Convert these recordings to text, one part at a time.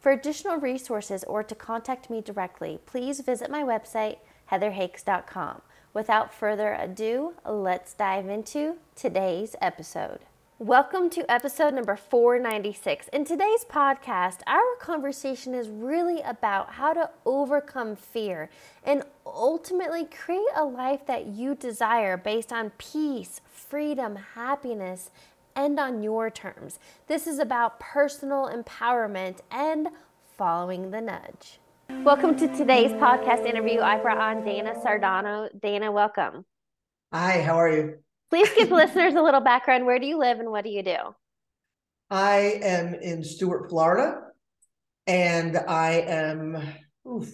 For additional resources or to contact me directly, please visit my website, heatherhakes.com. Without further ado, let's dive into today's episode. Welcome to episode number 496. In today's podcast, our conversation is really about how to overcome fear and ultimately create a life that you desire based on peace, freedom, happiness, and on your terms. This is about personal empowerment and following the nudge. Welcome to today's podcast interview. I brought on Dana Sardano. Dana, welcome. Hi, how are you? Please give listeners a little background. Where do you live and what do you do? I am in Stuart, Florida, and I am, oof,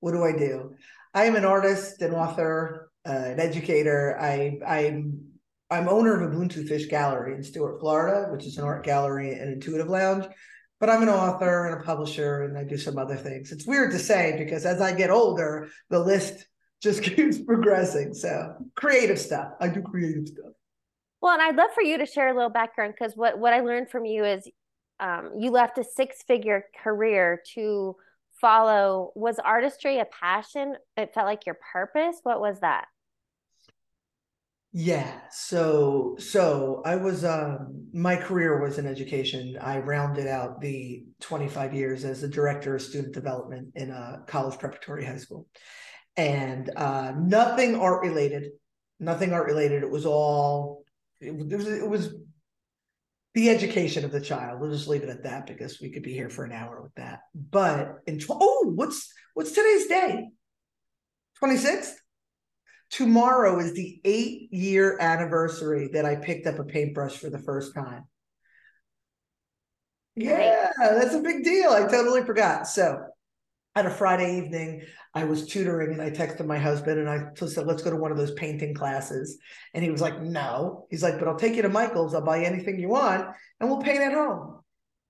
what do I do? I am an artist, an author, uh, an educator. I, I'm I'm owner of a Ubuntu Fish Gallery in Stuart, Florida, which is an art gallery and intuitive lounge. But I'm an author and a publisher, and I do some other things. It's weird to say because as I get older, the list just keeps progressing. So creative stuff. I do creative stuff. Well, and I'd love for you to share a little background because what what I learned from you is um, you left a six figure career to follow. Was artistry a passion? It felt like your purpose. What was that? Yeah. So so I was um my career was in education. I rounded out the 25 years as the director of student development in a college preparatory high school. And uh nothing art related. Nothing art related. It was all it was it was the education of the child. We'll just leave it at that because we could be here for an hour with that. But in tw- oh, what's what's today's day? 26th? Tomorrow is the eight year anniversary that I picked up a paintbrush for the first time. Yeah, that's a big deal. I totally forgot. So, on a Friday evening, I was tutoring and I texted my husband and I said, let's go to one of those painting classes. And he was like, no. He's like, but I'll take you to Michael's. I'll buy you anything you want and we'll paint at home.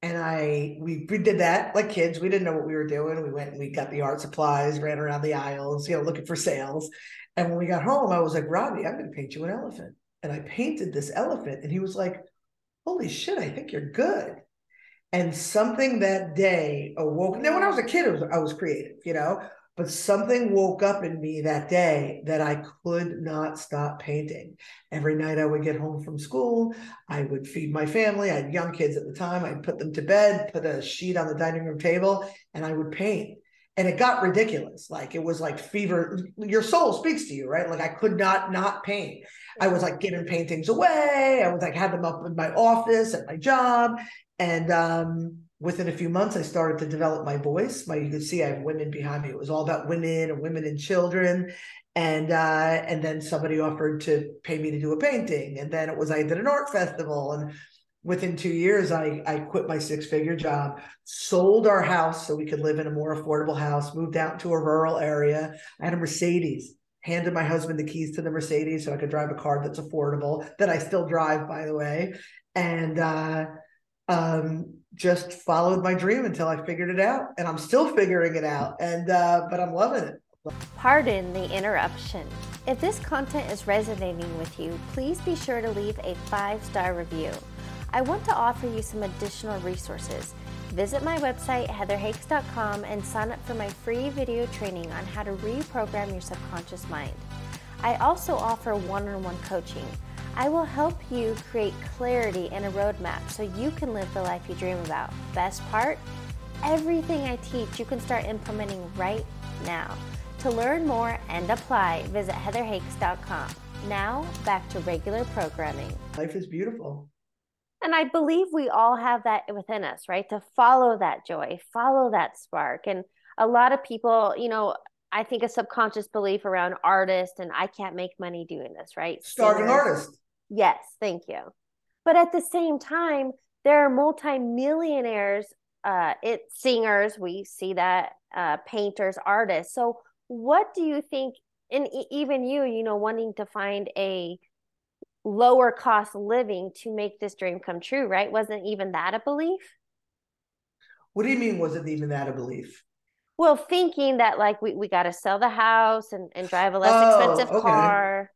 And I, we, we did that like kids. We didn't know what we were doing. We went and we got the art supplies, ran around the aisles, you know, looking for sales. And when we got home, I was like, Robbie, I'm going to paint you an elephant. And I painted this elephant. And he was like, Holy shit, I think you're good. And something that day awoke. Now, when I was a kid, was, I was creative, you know, but something woke up in me that day that I could not stop painting. Every night I would get home from school, I would feed my family. I had young kids at the time. I'd put them to bed, put a sheet on the dining room table, and I would paint and it got ridiculous. Like it was like fever your soul speaks to you right? Like i could not not paint i was like giving paintings away. I was like had them up in my office at my job. And um, within a few months i started to develop my voice. My you could see i have women behind me. It was all about women and women and children. And uh, and then somebody offered to pay me to do a painting. And then it was i did an art festival. And within two years, I, I quit my six figure job, sold our house so we could live in a more affordable house, moved out to a rural area. I had a Mercedes, handed my husband the keys to the Mercedes so I could drive a car that's affordable, that I still drive, by the way. And uh, um, just followed my dream until I figured it out. And I'm still figuring it out. And, uh, but I'm loving it. Pardon the interruption. If this content is resonating with you, please be sure to leave a five star review. I want to offer you some additional resources. Visit my website, heatherhakes.com, and sign up for my free video training on how to reprogram your subconscious mind. I also offer one on one coaching. I will help you create clarity and a roadmap so you can live the life you dream about. Best part? Everything I teach you can start implementing right now. To learn more and apply, visit heatherhakes.com. Now, back to regular programming. Life is beautiful. And I believe we all have that within us, right? To follow that joy, follow that spark. And a lot of people, you know, I think a subconscious belief around artists and I can't make money doing this, right? Starving artist. Yes, thank you. But at the same time, there are multimillionaires uh, it singers, we see that uh, painters, artists. So, what do you think? And even you, you know, wanting to find a lower cost living to make this dream come true, right? Wasn't even that a belief? What do you mean? Wasn't even that a belief? Well, thinking that like we, we got to sell the house and, and drive a less oh, expensive okay. car.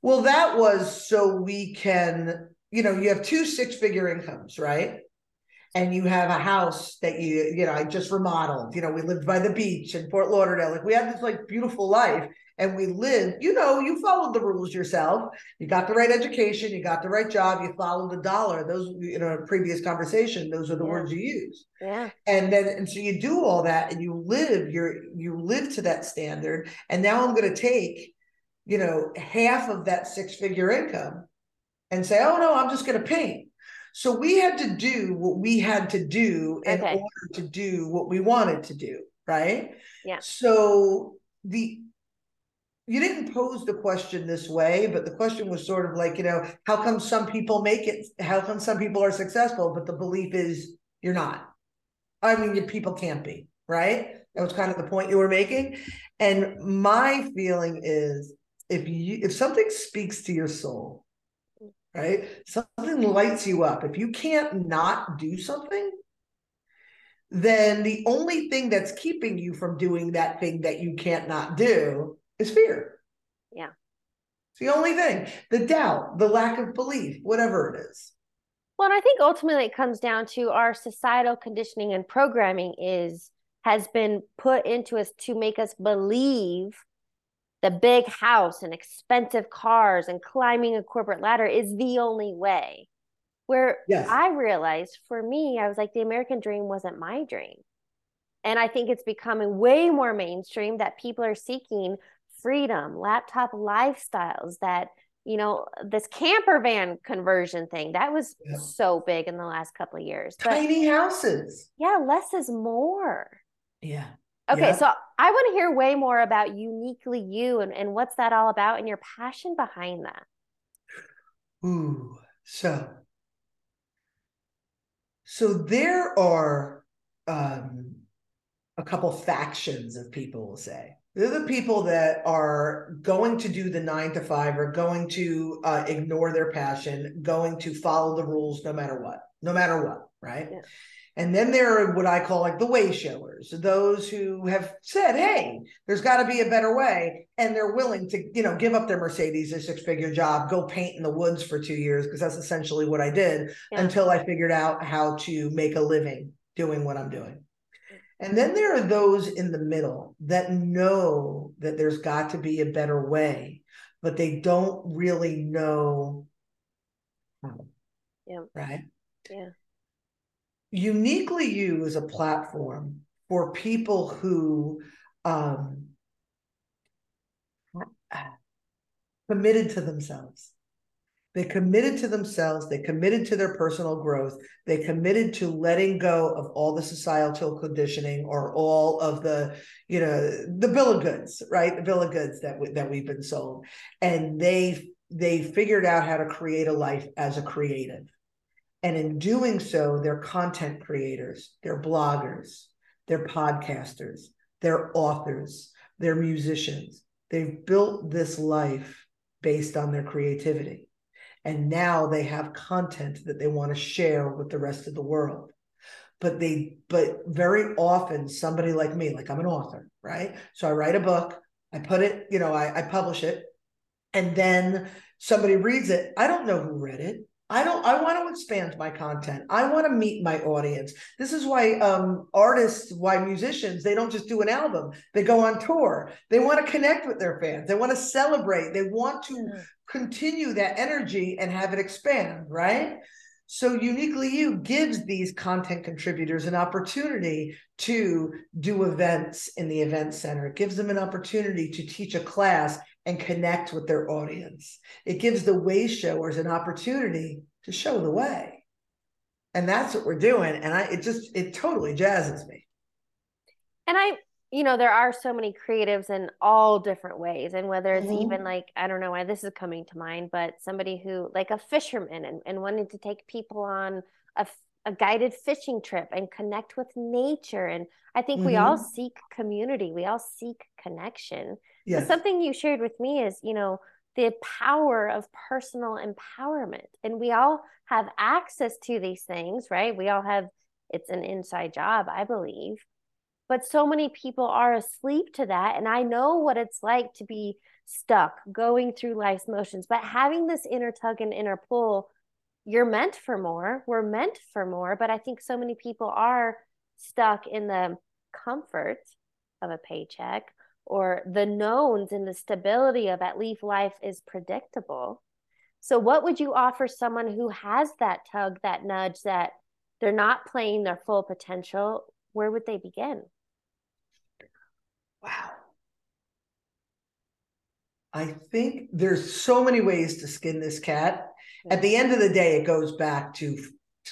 Well, that was so we can, you know, you have two six figure incomes, right? And you have a house that you, you know, I just remodeled. You know, we lived by the beach in Fort Lauderdale. Like we had this like beautiful life and we lived, you know, you followed the rules yourself. You got the right education, you got the right job, you followed the dollar. Those, you know, a previous conversation, those are the yeah. words you use. Yeah. And then, and so you do all that and you live, you're, you live to that standard. And now I'm going to take, you know, half of that six figure income and say, oh no, I'm just going to paint. So we had to do what we had to do in okay. order to do what we wanted to do. Right. Yeah. So the you didn't pose the question this way, but the question was sort of like, you know, how come some people make it? How come some people are successful, but the belief is you're not? I mean, people can't be, right? That was kind of the point you were making. And my feeling is if you if something speaks to your soul, right? Something lights you up. If you can't not do something, then the only thing that's keeping you from doing that thing that you can't not do is fear. Yeah. It's the only thing. The doubt, the lack of belief, whatever it is. Well, and I think ultimately it comes down to our societal conditioning and programming is has been put into us to make us believe the big house and expensive cars and climbing a corporate ladder is the only way. Where yes. I realized for me, I was like, the American dream wasn't my dream. And I think it's becoming way more mainstream that people are seeking freedom, laptop lifestyles that, you know, this camper van conversion thing that was yeah. so big in the last couple of years. But, Tiny houses. Yeah, less is more. Yeah. Okay, yeah. so I want to hear way more about uniquely you and, and what's that all about and your passion behind that. Ooh, so so there are um a couple factions of people will say they're the people that are going to do the nine to five or going to uh, ignore their passion, going to follow the rules no matter what, no matter what, right? Yeah. And then there are what I call like the way showers, those who have said, hey, there's got to be a better way. And they're willing to, you know, give up their Mercedes, their six figure job, go paint in the woods for two years, because that's essentially what I did yeah. until I figured out how to make a living doing what I'm doing. And then there are those in the middle that know that there's got to be a better way, but they don't really know how. Yeah. Right. Yeah. Uniquely You is a platform for people who um, committed to themselves. They committed to themselves, they committed to their personal growth, they committed to letting go of all the societal conditioning or all of the, you know, the bill of goods, right? The bill of goods that we, that we've been sold. And they they figured out how to create a life as a creative. And in doing so, they're content creators, they're bloggers, they're podcasters, they're authors, they're musicians. They've built this life based on their creativity. And now they have content that they want to share with the rest of the world. But they but very often somebody like me like i'm an author right? So i write a book i put it you know i, I publish it and then somebody reads it. I don't know who read it I don't I want to expand my content. I want to meet my audience. This is why um artists, why musicians, they don't just do an album. They go on tour. They want to connect with their fans. They want to celebrate. They want to mm-hmm. continue that energy and have it expand, right? So uniquely you gives these content contributors an opportunity to do events in the event center. It gives them an opportunity to teach a class and connect with their audience. It gives the way showers an opportunity to show the way. And that's what we're doing. And I it just it totally jazzes me. And I you know, there are so many creatives in all different ways. And whether it's mm-hmm. even like, I don't know why this is coming to mind, but somebody who like a fisherman and, and wanted to take people on a a guided fishing trip and connect with nature. And I think mm-hmm. we all mm-hmm. seek community, we all seek connection. Yes. But something you shared with me is, you know, the power of personal empowerment. And we all have access to these things, right? We all have, it's an inside job, I believe. But so many people are asleep to that. And I know what it's like to be stuck going through life's motions. But having this inner tug and inner pull, you're meant for more. We're meant for more. But I think so many people are stuck in the comfort of a paycheck or the knowns and the stability of at least life is predictable. So, what would you offer someone who has that tug, that nudge, that they're not playing their full potential? Where would they begin? Wow. I think there's so many ways to skin this cat. At the end of the day, it goes back to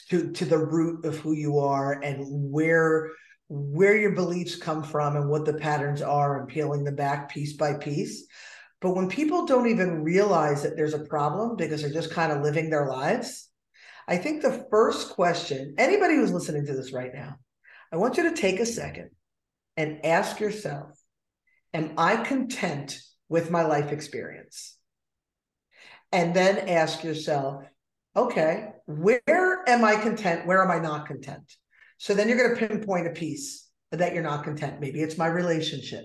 to to the root of who you are and where where your beliefs come from and what the patterns are and peeling them back piece by piece. But when people don't even realize that there's a problem because they're just kind of living their lives, I think the first question, anybody who's listening to this right now, I want you to take a second and ask yourself, am I content with my life experience? And then ask yourself, okay, where am I content? Where am I not content? So then you're going to pinpoint a piece that you're not content. Maybe it's my relationship.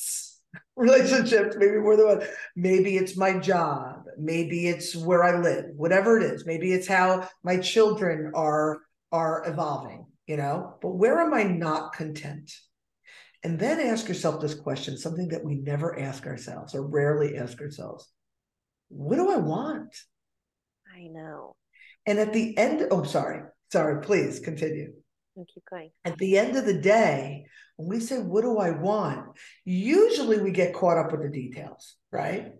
Relationships, maybe more than one. Maybe it's my job. Maybe it's where I live. Whatever it is. Maybe it's how my children are are evolving. You know. But where am I not content? And then ask yourself this question: something that we never ask ourselves or rarely ask ourselves. What do I want? I know. And at the end, oh, sorry, sorry. Please continue and keep going. At the end of the day, when we say, What do I want? Usually we get caught up with the details, right?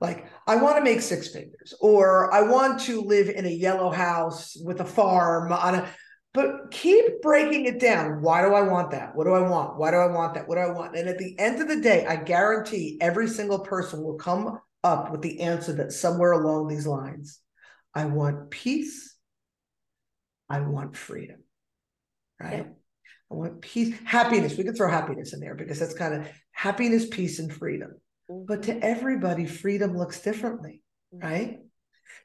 Like, I want to make six figures, or I want to live in a yellow house with a farm on a but keep breaking it down. Why do I want that? What do I want? Why do I want that? What do I want? And at the end of the day, I guarantee every single person will come up with the answer that somewhere along these lines. I want peace. I want freedom right? Yeah. I want peace, happiness. We can throw happiness in there because that's kind of happiness, peace, and freedom. Mm-hmm. But to everybody, freedom looks differently, mm-hmm. right?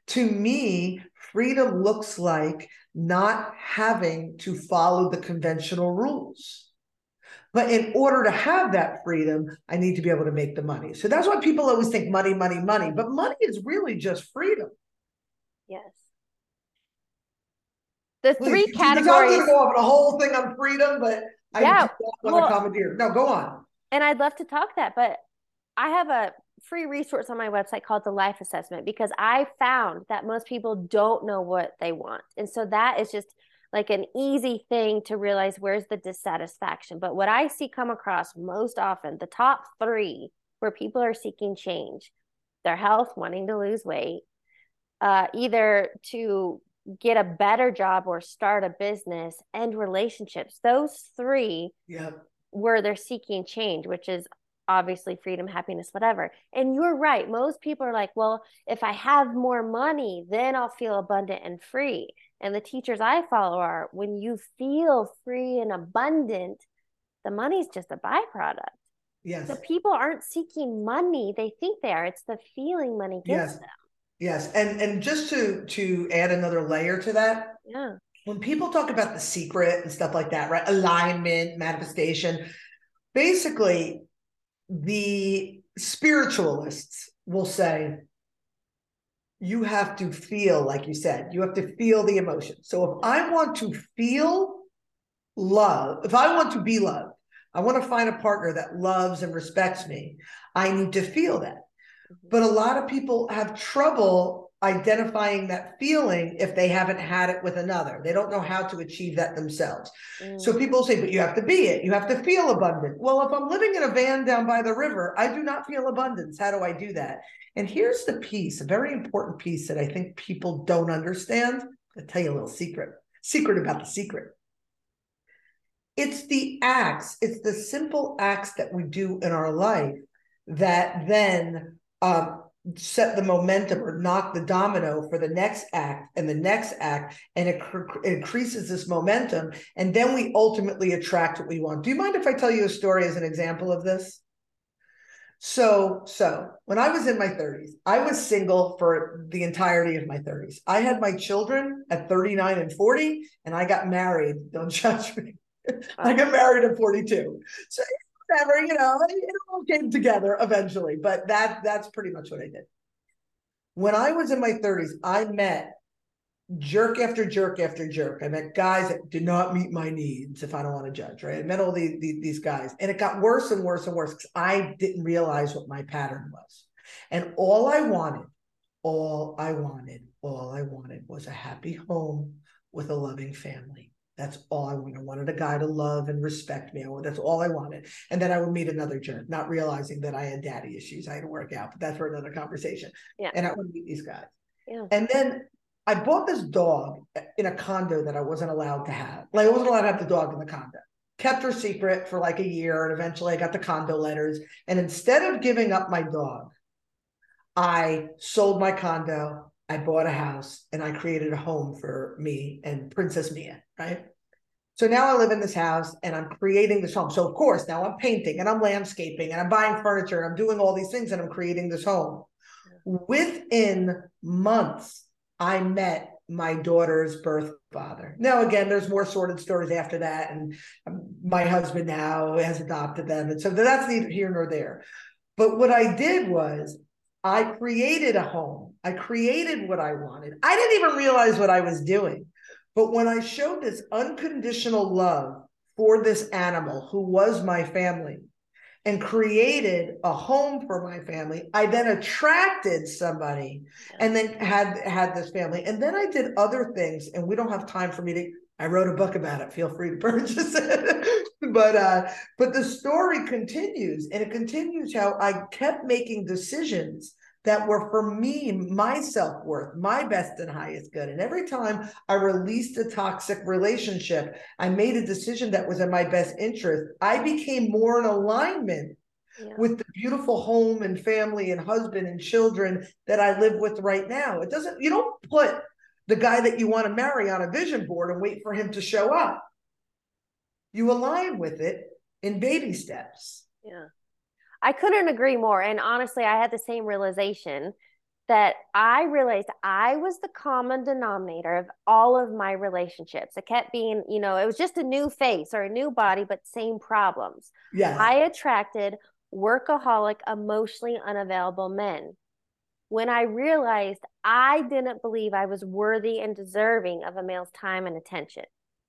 To me, freedom looks like not having to follow the conventional rules. But in order to have that freedom, I need to be able to make the money. So that's why people always think money, money, money. But money is really just freedom. Yes the Please, three categories. I'm going to go off on a whole thing on freedom, but I yeah, want to commandeer. No, go on. And I'd love to talk that, but I have a free resource on my website called the life assessment because I found that most people don't know what they want. And so that is just like an easy thing to realize where's the dissatisfaction. But what I see come across most often, the top three where people are seeking change, their health, wanting to lose weight, uh, either to get a better job or start a business and relationships those three yeah. where they're seeking change which is obviously freedom happiness whatever and you're right most people are like well if i have more money then i'll feel abundant and free and the teachers i follow are when you feel free and abundant the money's just a byproduct yes so people aren't seeking money they think they are it's the feeling money gives yes. them Yes, and and just to to add another layer to that, yeah. When people talk about the secret and stuff like that, right? Alignment, manifestation, basically, the spiritualists will say you have to feel, like you said, you have to feel the emotion. So if I want to feel love, if I want to be loved, I want to find a partner that loves and respects me. I need to feel that. Mm-hmm. But a lot of people have trouble identifying that feeling if they haven't had it with another. They don't know how to achieve that themselves. Mm. So people say, but you have to be it. You have to feel abundant. Well, if I'm living in a van down by the river, I do not feel abundance. How do I do that? And here's the piece, a very important piece that I think people don't understand. I'll tell you a little secret. Secret about the secret. It's the acts, it's the simple acts that we do in our life that then um, set the momentum or knock the domino for the next act and the next act and it, cr- increases this momentum and then we ultimately attract what we want. Do you mind if i tell you a story as an example of this? So so when i was in my 30s i was single for the entirety of my 30s i had my children at 39 and 40 and i got married don't judge me i got married at 42 so whatever, you know, it all came together eventually. But that that's pretty much what I did. When I was in my 30s, I met jerk after jerk after jerk. I met guys that did not meet my needs, if I don't want to judge, right? I met all these, these, these guys, and it got worse and worse and worse because I didn't realize what my pattern was. And all I wanted, all I wanted, all I wanted was a happy home with a loving family. That's all I wanted. I wanted a guy to love and respect me. That's all I wanted. And then I would meet another jerk, not realizing that I had daddy issues. I had to work out, but that's for another conversation. Yeah. And I would meet these guys. Yeah. And then I bought this dog in a condo that I wasn't allowed to have. Like I wasn't allowed to have the dog in the condo. Kept her secret for like a year, and eventually I got the condo letters. And instead of giving up my dog, I sold my condo I bought a house and I created a home for me and Princess Mia, right? So now I live in this house and I'm creating this home. So of course now I'm painting and I'm landscaping and I'm buying furniture and I'm doing all these things and I'm creating this home. Within months, I met my daughter's birth father. Now again, there's more sordid stories after that, and um, my husband now has adopted them, and so that's neither here nor there. But what I did was I created a home. I created what I wanted. I didn't even realize what I was doing. But when I showed this unconditional love for this animal who was my family and created a home for my family, I then attracted somebody and then had had this family. And then I did other things and we don't have time for me to I wrote a book about it. Feel free to purchase it. but uh, but the story continues, and it continues how I kept making decisions that were for me, my self worth, my best and highest good. And every time I released a toxic relationship, I made a decision that was in my best interest. I became more in alignment yeah. with the beautiful home and family and husband and children that I live with right now. It doesn't, you don't put the guy that you want to marry on a vision board and wait for him to show up. You align with it in baby steps. Yeah. I couldn't agree more. And honestly, I had the same realization that I realized I was the common denominator of all of my relationships. It kept being, you know, it was just a new face or a new body, but same problems. Yeah. I attracted workaholic, emotionally unavailable men when I realized I didn't believe I was worthy and deserving of a male's time and attention.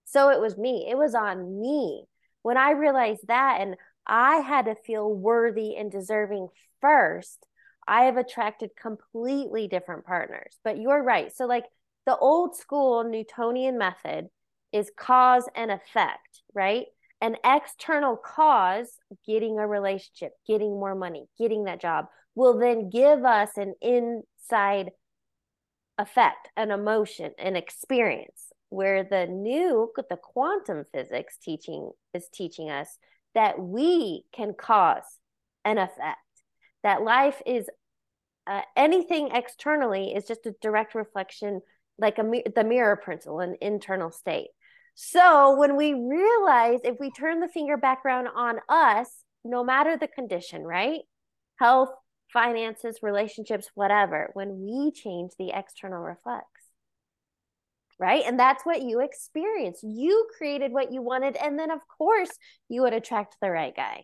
So it was me, it was on me. When I realized that, and I had to feel worthy and deserving first, I have attracted completely different partners. But you're right. So, like the old school Newtonian method is cause and effect, right? An external cause, getting a relationship, getting more money, getting that job, will then give us an inside effect, an emotion, an experience. Where the new, the quantum physics teaching is teaching us that we can cause an effect, that life is uh, anything externally is just a direct reflection, like a the mirror principle, an internal state. So when we realize if we turn the finger back around on us, no matter the condition, right? Health, finances, relationships, whatever, when we change the external reflex. Right. And that's what you experience. You created what you wanted. And then, of course, you would attract the right guy.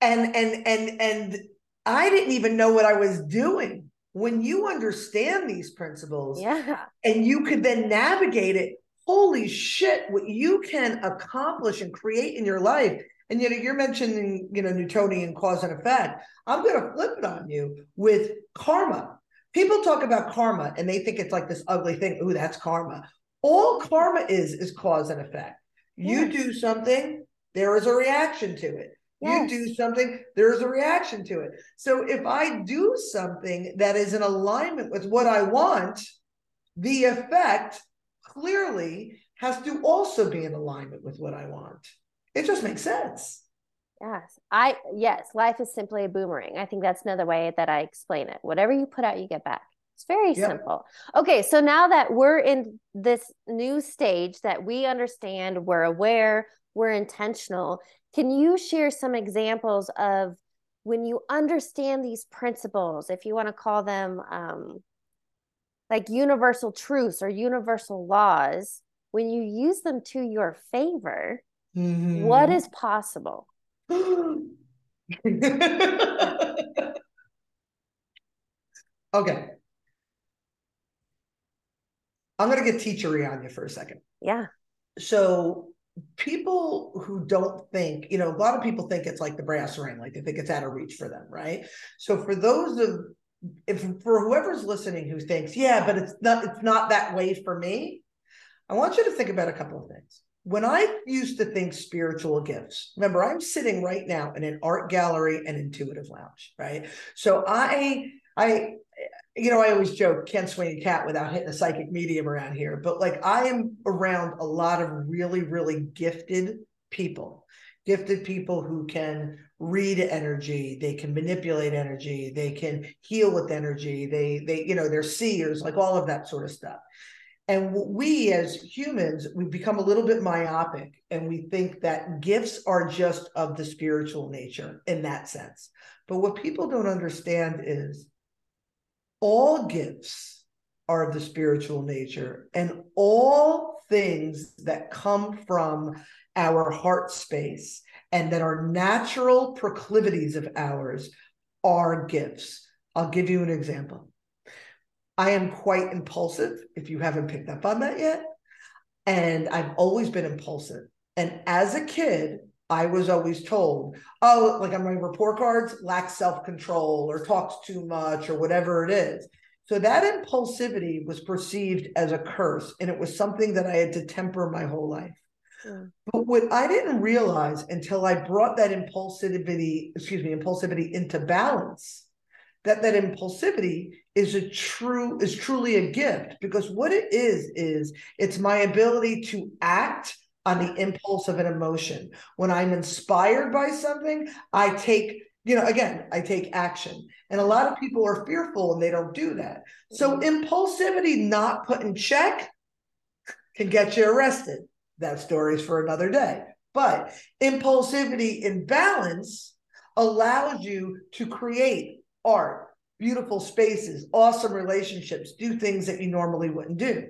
And, and, and, and I didn't even know what I was doing. When you understand these principles yeah. and you could then navigate it, holy shit, what you can accomplish and create in your life and you know, you're mentioning, you know, Newtonian cause and effect. I'm going to flip it on you with karma. People talk about karma and they think it's like this ugly thing. Ooh, that's karma. All karma is is cause and effect. You yes. do something, there is a reaction to it. Yes. You do something, there is a reaction to it. So if I do something that is in alignment with what I want, the effect clearly has to also be in alignment with what I want. It just makes sense. Yes. I yes, life is simply a boomerang. I think that's another way that I explain it. Whatever you put out, you get back. It's very yep. simple. Okay, so now that we're in this new stage that we understand, we're aware, we're intentional, can you share some examples of when you understand these principles, if you want to call them um, like universal truths or universal laws, when you use them to your favor, mm-hmm. what is possible? okay. I'm going to get teachery on you for a second. Yeah. So people who don't think, you know, a lot of people think it's like the brass ring, like they think it's out of reach for them, right? So for those of if for whoever's listening who thinks, yeah, but it's not it's not that way for me, I want you to think about a couple of things. When I used to think spiritual gifts, remember I'm sitting right now in an art gallery and intuitive lounge, right? So I I you know, I always joke, can't swing a cat without hitting a psychic medium around here. But like I am around a lot of really, really gifted people, gifted people who can read energy, they can manipulate energy, they can heal with energy, they they, you know, they're seers, like all of that sort of stuff. And we as humans, we become a little bit myopic and we think that gifts are just of the spiritual nature in that sense. But what people don't understand is all gifts are of the spiritual nature and all things that come from our heart space and that are natural proclivities of ours are gifts. I'll give you an example. I am quite impulsive, if you haven't picked up on that yet. And I've always been impulsive. And as a kid, I was always told, oh, like on my report cards, lacks self control or talks too much or whatever it is. So that impulsivity was perceived as a curse, and it was something that I had to temper my whole life. Mm. But what I didn't realize until I brought that impulsivity, excuse me, impulsivity into balance, that that impulsivity is a true is truly a gift because what it is is it's my ability to act on the impulse of an emotion. When I'm inspired by something, I take, you know, again, I take action. And a lot of people are fearful and they don't do that. So impulsivity not put in check can get you arrested. That story is for another day. But impulsivity in balance allows you to create art, beautiful spaces, awesome relationships, do things that you normally wouldn't do.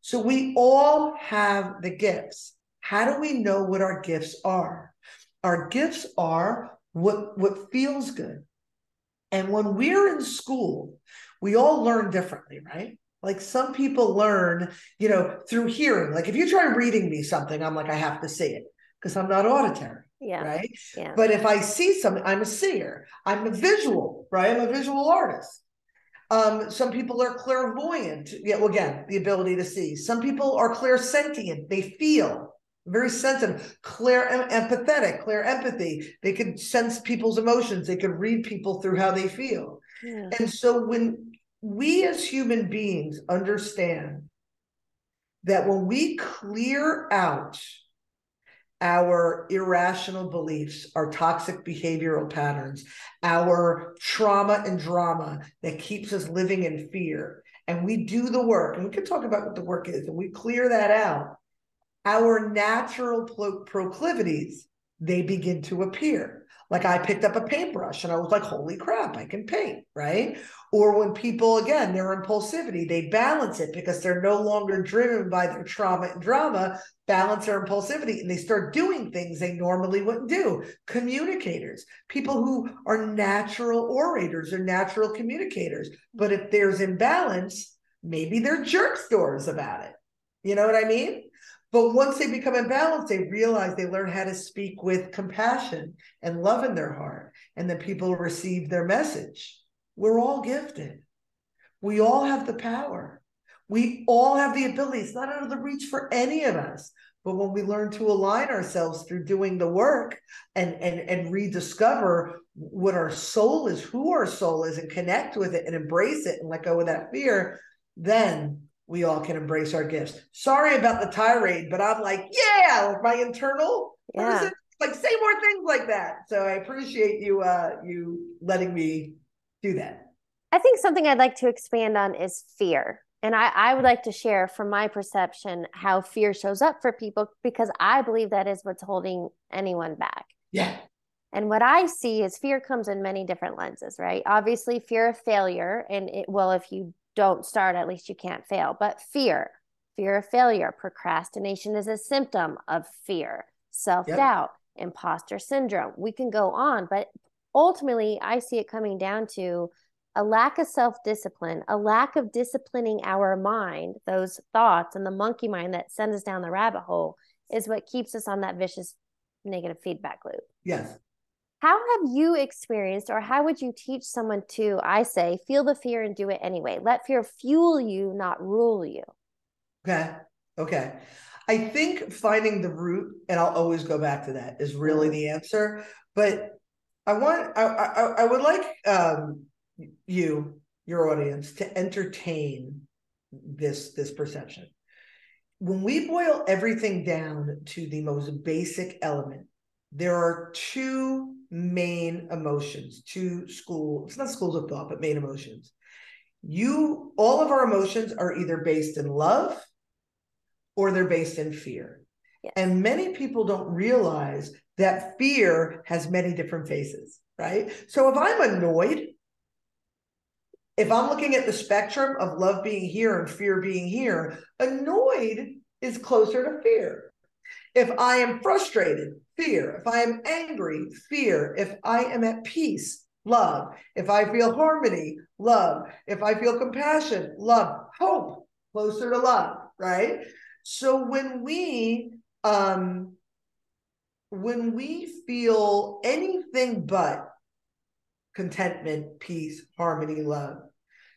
So we all have the gifts. How do we know what our gifts are? Our gifts are what, what feels good. And when we're in school, we all learn differently, right? Like some people learn, you know, through hearing. Like if you try reading me something, I'm like, I have to see it because I'm not auditory. Yeah. Right. Yeah. But if I see something, I'm a seer. I'm a visual, right? I'm a visual artist. Um, some people are clairvoyant. Yeah, well, again, the ability to see. Some people are clairsentient. They feel very sensitive, clear, empathetic, clear empathy. They could sense people's emotions. They could read people through how they feel. Yeah. And so when we as human beings understand that when we clear out our irrational beliefs, our toxic behavioral patterns, our trauma and drama that keeps us living in fear. And we do the work, and we can talk about what the work is, and we clear that out. Our natural pro- proclivities, they begin to appear. Like I picked up a paintbrush and I was like, holy crap, I can paint, right? Or when people, again, their impulsivity, they balance it because they're no longer driven by their trauma and drama, balance their impulsivity, and they start doing things they normally wouldn't do. Communicators, people who are natural orators or natural communicators. But if there's imbalance, maybe they're jerk stores about it. You know what I mean? But once they become imbalanced, they realize they learn how to speak with compassion and love in their heart, and then people receive their message. We're all gifted. We all have the power. We all have the ability. It's not out of the reach for any of us. But when we learn to align ourselves through doing the work and, and, and rediscover what our soul is, who our soul is, and connect with it and embrace it and let go of that fear, then we all can embrace our gifts. Sorry about the tirade, but I'm like, yeah, like my internal, yeah. like say more things like that. So I appreciate you uh you letting me do that. I think something I'd like to expand on is fear. And I, I would like to share from my perception how fear shows up for people because I believe that is what's holding anyone back. Yeah. And what I see is fear comes in many different lenses, right? Obviously, fear of failure. And it, well, if you don't start, at least you can't fail. But fear, fear of failure, procrastination is a symptom of fear, self doubt, yep. imposter syndrome. We can go on, but ultimately, I see it coming down to a lack of self discipline, a lack of disciplining our mind, those thoughts and the monkey mind that sends us down the rabbit hole is what keeps us on that vicious negative feedback loop. Yes. How have you experienced, or how would you teach someone to, I say, feel the fear and do it anyway? Let fear fuel you, not rule you. Okay. Okay. I think finding the root, and I'll always go back to that, is really mm-hmm. the answer. But I want, I, I, I would like um, you, your audience, to entertain this this perception. When we boil everything down to the most basic element, there are two main emotions, two school, it's not schools of thought, but main emotions. You, all of our emotions are either based in love or they're based in fear. Yes. And many people don't realize that fear has many different faces, right? So if I'm annoyed, if I'm looking at the spectrum of love being here and fear being here, annoyed is closer to fear. If I am frustrated, fear. If I am angry, fear. If I am at peace, love. If I feel harmony, love. If I feel compassion, love. Hope, closer to love, right? So when we um when we feel anything but contentment, peace, harmony, love,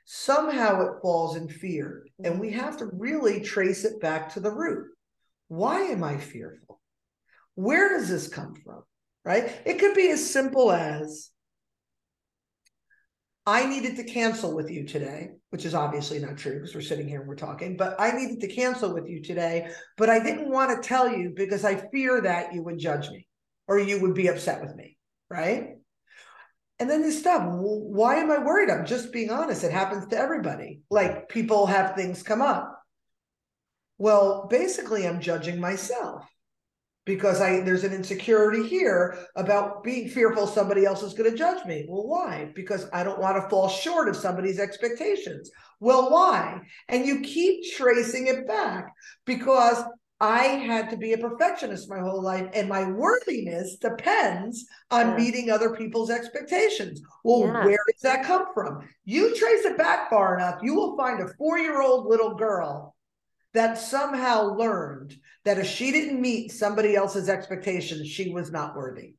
somehow it falls in fear. And we have to really trace it back to the root. Why am I fearful? Where does this come from? Right? It could be as simple as I needed to cancel with you today, which is obviously not true because we're sitting here and we're talking, but I needed to cancel with you today, but I didn't want to tell you because I fear that you would judge me or you would be upset with me. Right. And then this stuff, why am I worried? I'm just being honest. It happens to everybody. Like people have things come up. Well, basically, I'm judging myself because I there's an insecurity here about being fearful somebody else is going to judge me. Well, why? Because I don't want to fall short of somebody's expectations. Well, why? And you keep tracing it back because I had to be a perfectionist my whole life, and my worthiness depends on yeah. meeting other people's expectations. Well, yeah. where does that come from? You trace it back far enough, you will find a four year old little girl that somehow learned that if she didn't meet somebody else's expectations, she was not worthy.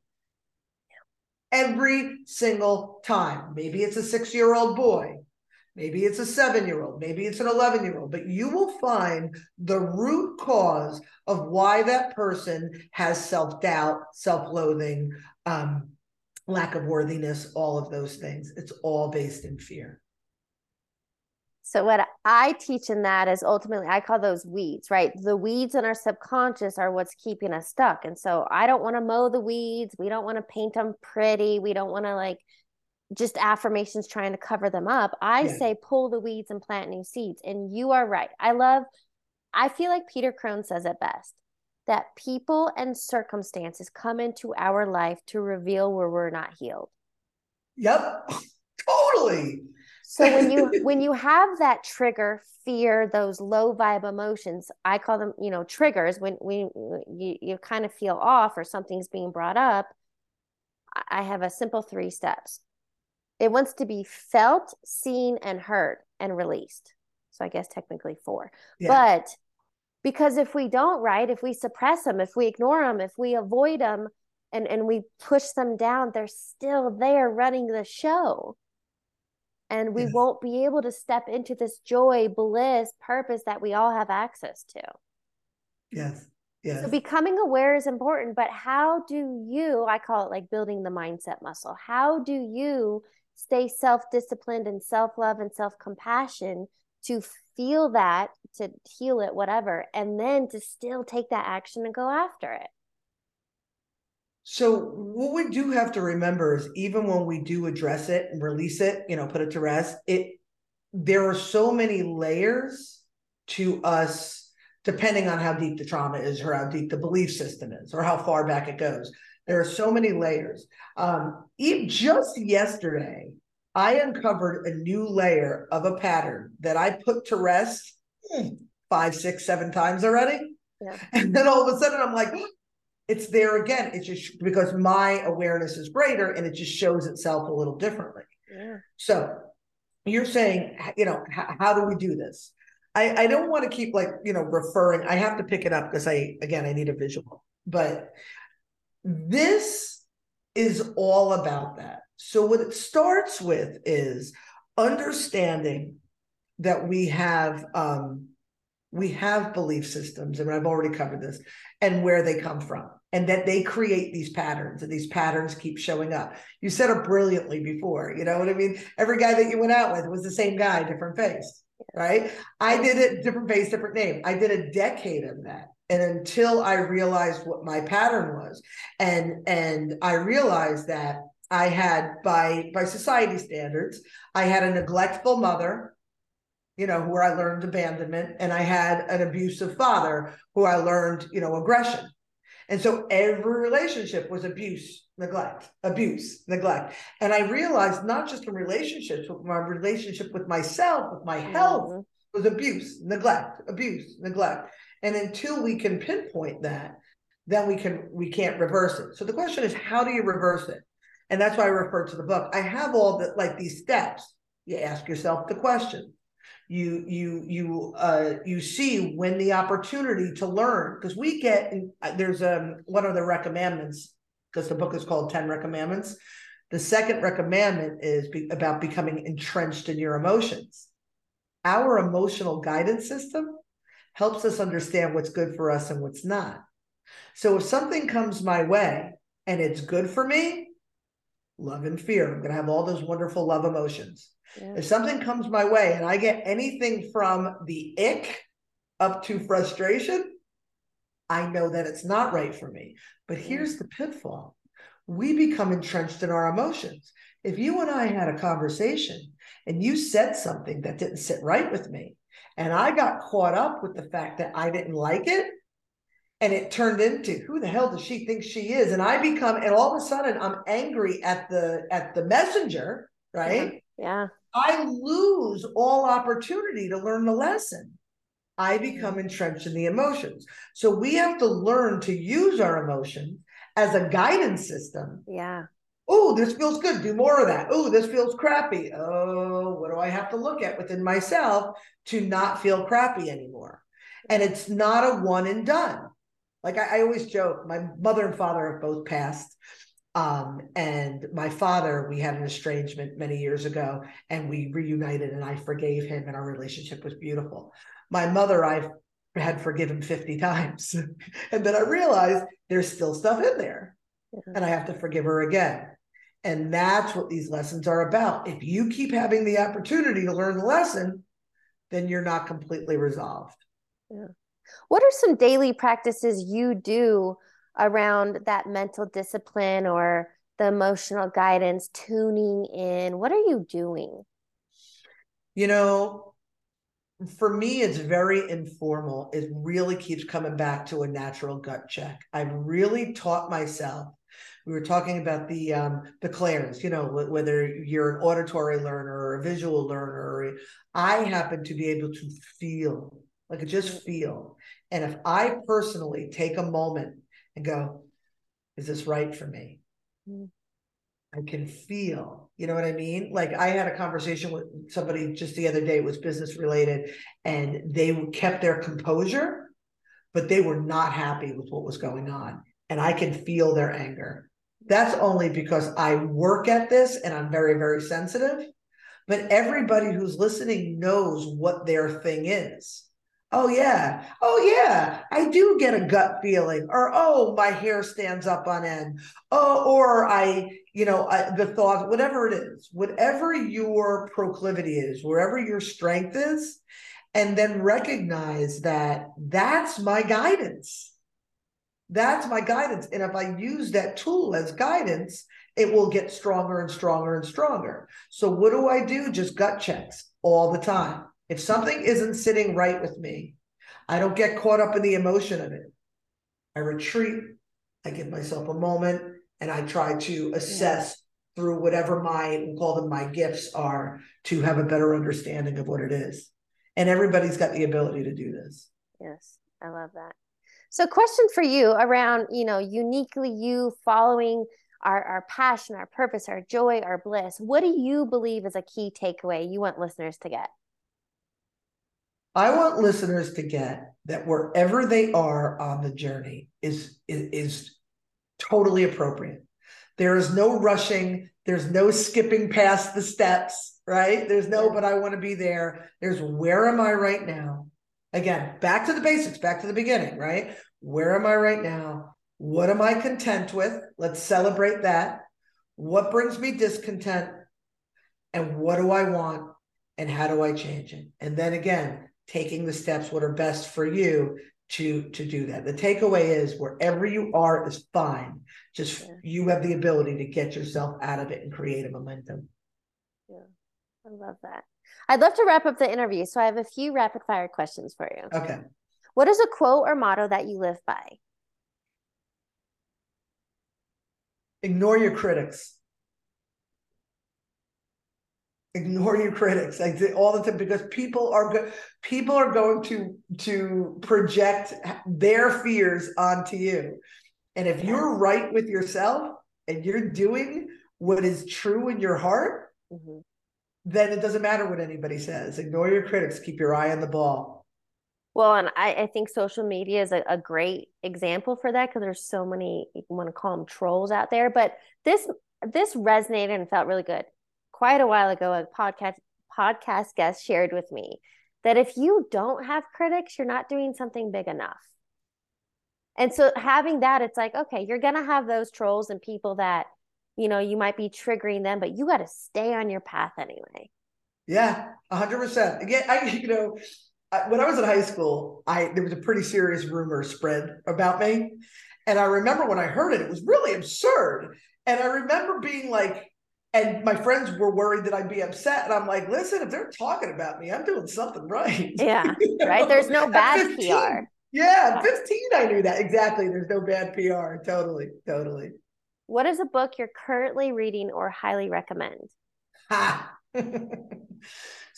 Every single time. Maybe it's a six year old boy, maybe it's a seven year old, maybe it's an 11 year old, but you will find the root cause of why that person has self doubt, self loathing, um, lack of worthiness, all of those things. It's all based in fear. So what I teach in that is ultimately I call those weeds, right? The weeds in our subconscious are what's keeping us stuck. And so I don't want to mow the weeds. We don't want to paint them pretty. We don't want to like just affirmations trying to cover them up. I yeah. say pull the weeds and plant new seeds. And you are right. I love I feel like Peter Crone says it best that people and circumstances come into our life to reveal where we're not healed. Yep. Totally. So when you when you have that trigger, fear, those low vibe emotions, I call them, you know, triggers. When we you, you kind of feel off or something's being brought up, I have a simple three steps. It wants to be felt, seen, and heard and released. So I guess technically four. Yeah. But because if we don't, right, if we suppress them, if we ignore them, if we avoid them and, and we push them down, they're still there running the show and we yes. won't be able to step into this joy, bliss, purpose that we all have access to. Yes. Yes. So becoming aware is important, but how do you, I call it like building the mindset muscle. How do you stay self-disciplined and self-love and self-compassion to feel that, to heal it, whatever, and then to still take that action and go after it? So what we do have to remember is even when we do address it and release it, you know, put it to rest, it there are so many layers to us depending on how deep the trauma is or how deep the belief system is or how far back it goes. There are so many layers. Um, even just yesterday, I uncovered a new layer of a pattern that I put to rest hmm, five, six, seven times already. Yeah. And then all of a sudden I'm like, it's there again. It's just because my awareness is greater and it just shows itself a little differently. Yeah. So you're saying, you know, how, how do we do this? I, I don't want to keep like, you know, referring. I have to pick it up because I, again, I need a visual. But this is all about that. So what it starts with is understanding that we have um, we have belief systems, and I've already covered this, and where they come from and that they create these patterns and these patterns keep showing up. You said it brilliantly before, you know what I mean? Every guy that you went out with was the same guy, different face, right? I did it different face, different name. I did a decade of that. And until I realized what my pattern was, and and I realized that I had by by society standards, I had a neglectful mother, you know, where I learned abandonment, and I had an abusive father who I learned, you know, aggression and so every relationship was abuse, neglect, abuse, neglect. And I realized not just in relationships, but my relationship with myself, with my health, mm-hmm. was abuse, neglect, abuse, neglect. And until we can pinpoint that, then we can we can't reverse it. So the question is, how do you reverse it? And that's why I refer to the book. I have all the like these steps. You ask yourself the question you you you uh you see when the opportunity to learn because we get uh, there's um one of the recommendments because the book is called 10 recommendments the second recommendment is be, about becoming entrenched in your emotions. Our emotional guidance system helps us understand what's good for us and what's not. So if something comes my way and it's good for me love and fear i'm going to have all those wonderful love emotions yeah. If something comes my way and I get anything from the ick up to frustration, I know that it's not right for me. But here's the pitfall we become entrenched in our emotions. If you and I had a conversation and you said something that didn't sit right with me, and I got caught up with the fact that I didn't like it, and it turned into who the hell does she think she is? And I become, and all of a sudden I'm angry at the at the messenger, right? Yeah. I lose all opportunity to learn the lesson. I become mm-hmm. entrenched in the emotions. So we have to learn to use our emotions as a guidance system. Yeah. Oh, this feels good. Do more of that. Oh, this feels crappy. Oh, what do I have to look at within myself to not feel crappy anymore? And it's not a one and done. Like I, I always joke, my mother and father have both passed. Um, and my father, we had an estrangement many years ago, and we reunited, and I forgave him, and our relationship was beautiful. My mother, I've had forgiven 50 times. and then I realized there's still stuff in there, and I have to forgive her again. And that's what these lessons are about. If you keep having the opportunity to learn the lesson, then you're not completely resolved. Yeah. What are some daily practices you do around that mental discipline or the emotional guidance, tuning in? What are you doing? You know, for me, it's very informal. It really keeps coming back to a natural gut check. I've really taught myself. We were talking about the um, the clairs, you know, whether you're an auditory learner or a visual learner. I happen to be able to feel, like just mm. feel. And if I personally take a moment and go, is this right for me? Mm. I can feel, you know what I mean? Like I had a conversation with somebody just the other day, it was business related, and they kept their composure, but they were not happy with what was going on. And I can feel their anger. That's only because I work at this and I'm very, very sensitive. But everybody who's listening knows what their thing is. Oh yeah. Oh yeah. I do get a gut feeling or oh my hair stands up on end. Oh or I, you know, I, the thought whatever it is. Whatever your proclivity is, wherever your strength is and then recognize that that's my guidance. That's my guidance. And if I use that tool as guidance, it will get stronger and stronger and stronger. So, what do I do? Just gut checks all the time. If something isn't sitting right with me, I don't get caught up in the emotion of it. I retreat, I give myself a moment, and I try to assess through whatever my, we'll call them my gifts are, to have a better understanding of what it is. And everybody's got the ability to do this. Yes, I love that. So, question for you around, you know, uniquely you following our, our passion, our purpose, our joy, our bliss. What do you believe is a key takeaway you want listeners to get? I want listeners to get that wherever they are on the journey is, is, is totally appropriate. There is no rushing, there's no skipping past the steps, right? There's no, but I want to be there. There's where am I right now? Again, back to the basics, back to the beginning, right? Where am I right now? What am I content with? Let's celebrate that. What brings me discontent? And what do I want? And how do I change it? And then again, taking the steps what are best for you to to do that. The takeaway is wherever you are is fine. Just yeah. you have the ability to get yourself out of it and create a momentum. Yeah. I love that. I'd love to wrap up the interview, so I have a few rapid fire questions for you. Okay. What is a quote or motto that you live by? Ignore your critics. Ignore your critics. I say all the time because people are go- people are going to to project their fears onto you. And if you're right with yourself and you're doing what is true in your heart, mm-hmm. then it doesn't matter what anybody says. Ignore your critics. Keep your eye on the ball. Well, and I, I think social media is a, a great example for that because there's so many you want to call them trolls out there. But this this resonated and felt really good. Quite a while ago, a podcast podcast guest shared with me that if you don't have critics, you're not doing something big enough. And so having that, it's like, okay, you're gonna have those trolls and people that, you know, you might be triggering them, but you got to stay on your path anyway. Yeah, hundred percent. Again, I you know, when I was in high school, I there was a pretty serious rumor spread about me, and I remember when I heard it, it was really absurd. And I remember being like, and my friends were worried that I'd be upset, and I'm like, listen, if they're talking about me, I'm doing something right. Yeah, you know? right. There's no bad 15, PR. Yeah, 15, I knew that exactly. There's no bad PR. Totally, totally. What is a book you're currently reading or highly recommend? Ha.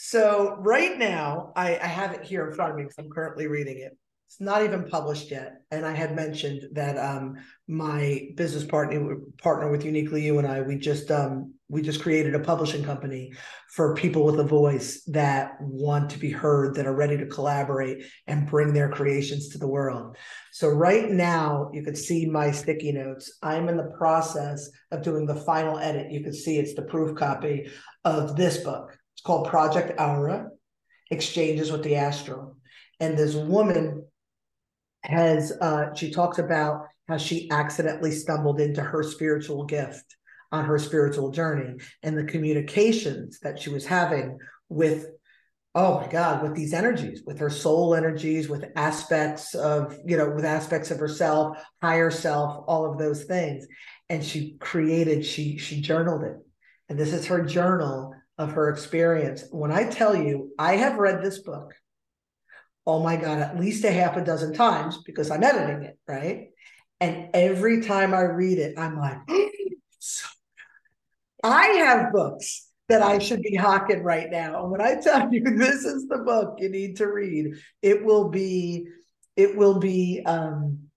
So right now, I, I have it here in front of me because I'm currently reading it. It's not even published yet, and I had mentioned that um, my business partner partner with Uniquely You and I we just um, we just created a publishing company for people with a voice that want to be heard, that are ready to collaborate and bring their creations to the world. So right now, you can see my sticky notes. I'm in the process of doing the final edit. You can see it's the proof copy of this book. It's called Project Aura Exchanges with the Astral. And this woman has, uh, she talks about how she accidentally stumbled into her spiritual gift on her spiritual journey and the communications that she was having with oh my god with these energies with her soul energies with aspects of you know with aspects of herself higher self all of those things and she created she she journaled it and this is her journal of her experience. When I tell you, I have read this book, oh my God, at least a half a dozen times because I'm editing it, right? And every time I read it, I'm like, I have books that I should be hawking right now. And when I tell you this is the book you need to read, it will be, it will be um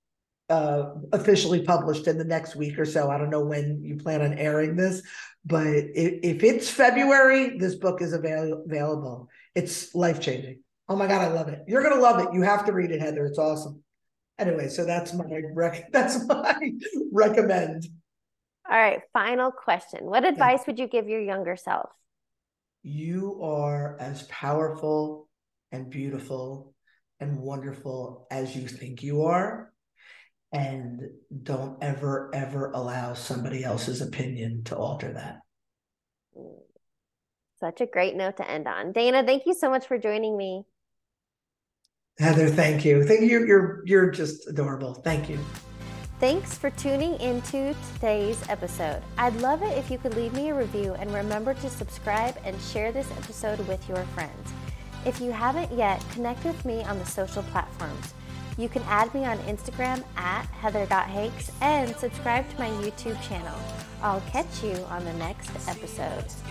uh, officially published in the next week or so. I don't know when you plan on airing this, but if, if it's February, this book is avail- available. It's life changing. Oh my god, I love it. You're gonna love it. You have to read it, Heather. It's awesome. Anyway, so that's my rec- that's my recommend. All right, final question. What advice yeah. would you give your younger self? You are as powerful and beautiful and wonderful as you think you are and don't ever ever allow somebody else's opinion to alter that. Such a great note to end on. Dana thank you so much for joining me. Heather thank you. Thank you. You're you're just adorable. Thank you Thanks for tuning into today's episode. I'd love it if you could leave me a review and remember to subscribe and share this episode with your friends. If you haven't yet, connect with me on the social platforms. You can add me on Instagram at heather.hakes and subscribe to my YouTube channel. I'll catch you on the next episode.